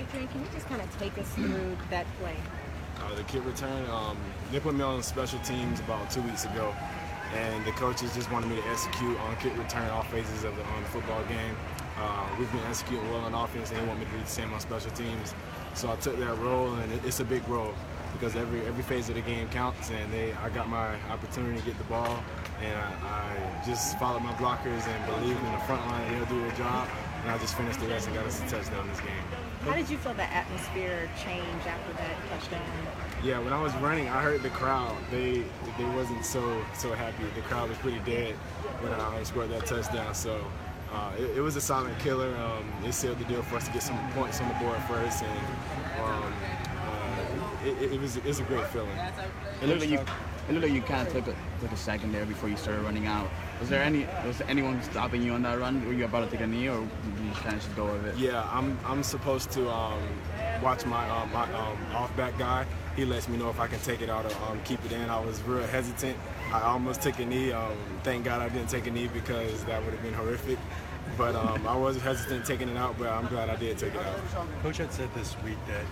Adrian, can you just kind of take us through that play? Uh, the kick return, um, they put me on special teams about two weeks ago, and the coaches just wanted me to execute on kick return all phases of the, the football game. Uh, we've been executing well on offense, and they want me to do the same on special teams. So I took that role, and it, it's a big role because every every phase of the game counts, and they I got my opportunity to get the ball, and I, I just followed my blockers and believed in the front line they'll do their job, and I just finished the rest and got us a touchdown this game. How did you feel the atmosphere change after that touchdown? Yeah, when I was running, I heard the crowd. They they wasn't so so happy. The crowd was pretty dead when I scored that touchdown. So uh, it, it, was a silent killer. Um, it sealed the deal for us to get some points on the board first, and um, it, it, was it was a great feeling. It looked like you it looked like you kind of took a took a second there before you started running out. Was there any was there anyone stopping you on that run? Were you about to take a knee, or did you kind of just go with it? Yeah, I'm I'm supposed to um, watch my uh, my um, up back guy. He lets me know if I can take it out or um, keep it in. I was real hesitant. I almost took a knee. Um, thank God I didn't take a knee because that would have been horrific. But um, I was hesitant taking it out, but I'm glad I did take it out. Coach had said this week that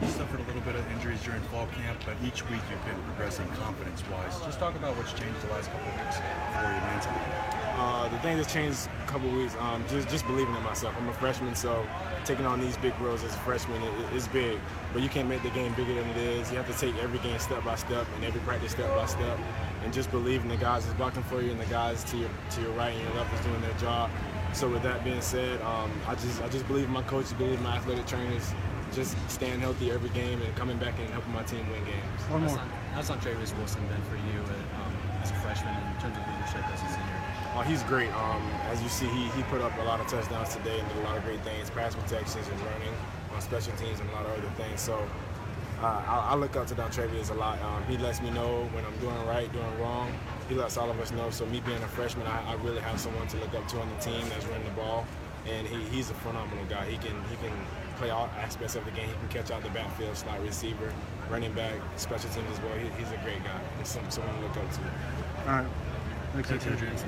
you suffered a little bit of injuries during fall camp, but each week you've been progressing confidence-wise. Just talk about what's changed the last couple of weeks for you mentally. Uh, the thing that's changed a couple of weeks, um, just just believing in myself. I'm a freshman, so taking on these big roles as a freshman is big. But you can't make the game bigger than it is. You have to take every game step by step and every practice step by step, and just believing the guys is blocking for you and the guys to your to your right and your left is doing their job. So with that being said, um, I just I just believe in my coaches, believe in my athletic trainers just staying healthy every game and coming back and helping my team win games. One more. How's Travis Wilson been for you um, as a freshman in terms of leadership as a senior? Oh, he's great. Um, as you see, he, he put up a lot of touchdowns today and did a lot of great things, pass protections and running on special teams and a lot of other things. So uh, I, I, look up to Dontravious a lot. Um, he lets me know when I'm doing right, doing wrong. He lets all of us know. So me being a freshman, I, I really have someone to look up to on the team that's running the ball, and he, he's a phenomenal guy. He can he can play all aspects of the game. He can catch out the backfield, slot receiver, running back, special teams as well. He, he's a great guy. He's some, someone to look up to. All right. Thanks, Thanks Adrian.